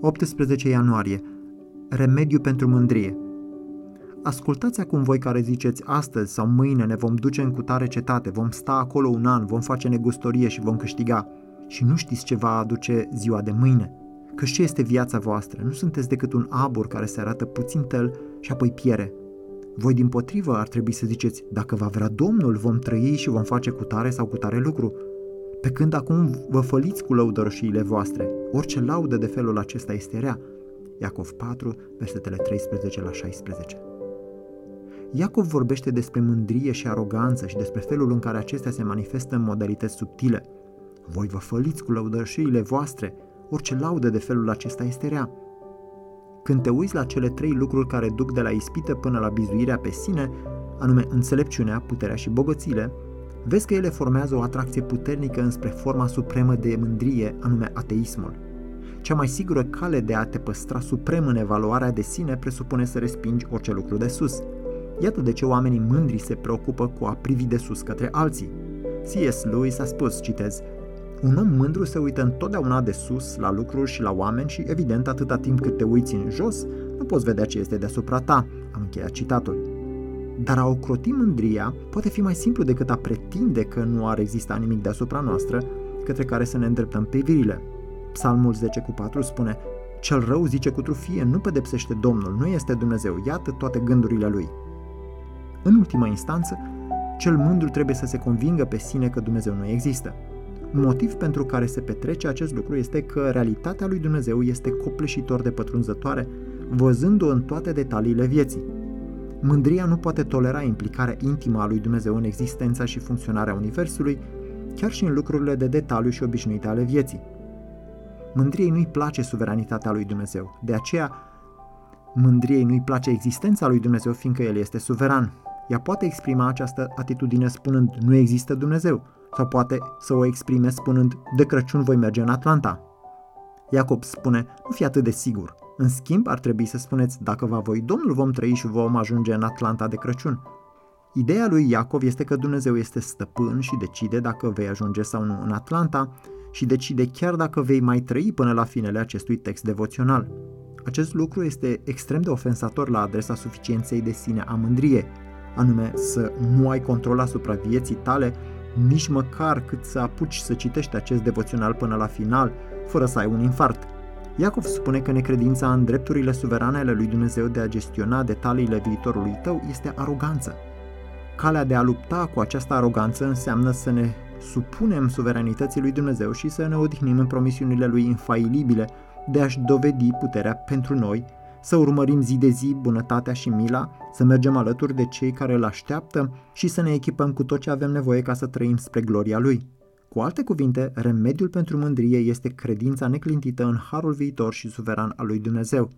18 ianuarie. Remediu pentru mândrie. Ascultați acum voi care ziceți astăzi sau mâine ne vom duce în cutare cetate, vom sta acolo un an, vom face negustorie și vom câștiga. Și nu știți ce va aduce ziua de mâine. Că ce este viața voastră? Nu sunteți decât un abur care se arată puțin tel și apoi piere. Voi din potrivă ar trebui să ziceți, dacă va vrea Domnul, vom trăi și vom face cutare sau cutare lucru. Pe când acum vă făliți cu lăudărășiile voastre, orice laudă de felul acesta este rea. Iacov 4, versetele 13 la 16. Iacov vorbește despre mândrie și aroganță și despre felul în care acestea se manifestă în modalități subtile. Voi vă făliți cu lăudărășiile voastre, orice laudă de felul acesta este rea. Când te uiți la cele trei lucruri care duc de la ispită până la bizuirea pe sine, anume înțelepciunea, puterea și bogățile, vezi că ele formează o atracție puternică înspre forma supremă de mândrie, anume ateismul. Cea mai sigură cale de a te păstra suprem în evaluarea de sine presupune să respingi orice lucru de sus. Iată de ce oamenii mândri se preocupă cu a privi de sus către alții. C.S. Lewis a spus, citez, un om mândru se uită întotdeauna de sus la lucruri și la oameni și, evident, atâta timp cât te uiți în jos, nu poți vedea ce este deasupra ta. Am încheiat citatul. Dar a ocroti mândria poate fi mai simplu decât a pretinde că nu ar exista nimic deasupra noastră către care să ne îndreptăm privirile. Psalmul 10 cu 4 spune Cel rău zice cu trufie, nu pedepsește Domnul, nu este Dumnezeu, iată toate gândurile lui. În ultima instanță, cel mândru trebuie să se convingă pe sine că Dumnezeu nu există. Motiv pentru care se petrece acest lucru este că realitatea lui Dumnezeu este copleșitor de pătrunzătoare, văzându-o în toate detaliile vieții. Mândria nu poate tolera implicarea intimă a lui Dumnezeu în existența și funcționarea Universului, chiar și în lucrurile de detaliu și obișnuite ale vieții. Mândriei nu-i place suveranitatea lui Dumnezeu, de aceea mândriei nu-i place existența lui Dumnezeu fiindcă El este suveran. Ea poate exprima această atitudine spunând nu există Dumnezeu, sau poate să o exprime spunând de Crăciun voi merge în Atlanta. Iacob spune, nu fi atât de sigur. În schimb, ar trebui să spuneți, dacă va voi Domnul vom trăi și vom ajunge în Atlanta de Crăciun. Ideea lui Iacov este că Dumnezeu este stăpân și decide dacă vei ajunge sau nu în Atlanta și decide chiar dacă vei mai trăi până la finele acestui text devoțional. Acest lucru este extrem de ofensator la adresa suficienței de sine a mândriei, anume să nu ai control asupra vieții tale nici măcar cât să apuci să citești acest devoțional până la final, fără să ai un infart. Iacov spune că necredința în drepturile suverane ale lui Dumnezeu de a gestiona detaliile viitorului tău este aroganță. Calea de a lupta cu această aroganță înseamnă să ne supunem suveranității lui Dumnezeu și să ne odihnim în promisiunile lui infailibile de a-și dovedi puterea pentru noi să urmărim zi de zi bunătatea și mila, să mergem alături de cei care îl așteaptă și să ne echipăm cu tot ce avem nevoie ca să trăim spre gloria lui. Cu alte cuvinte, remediul pentru mândrie este credința neclintită în harul viitor și suveran al lui Dumnezeu.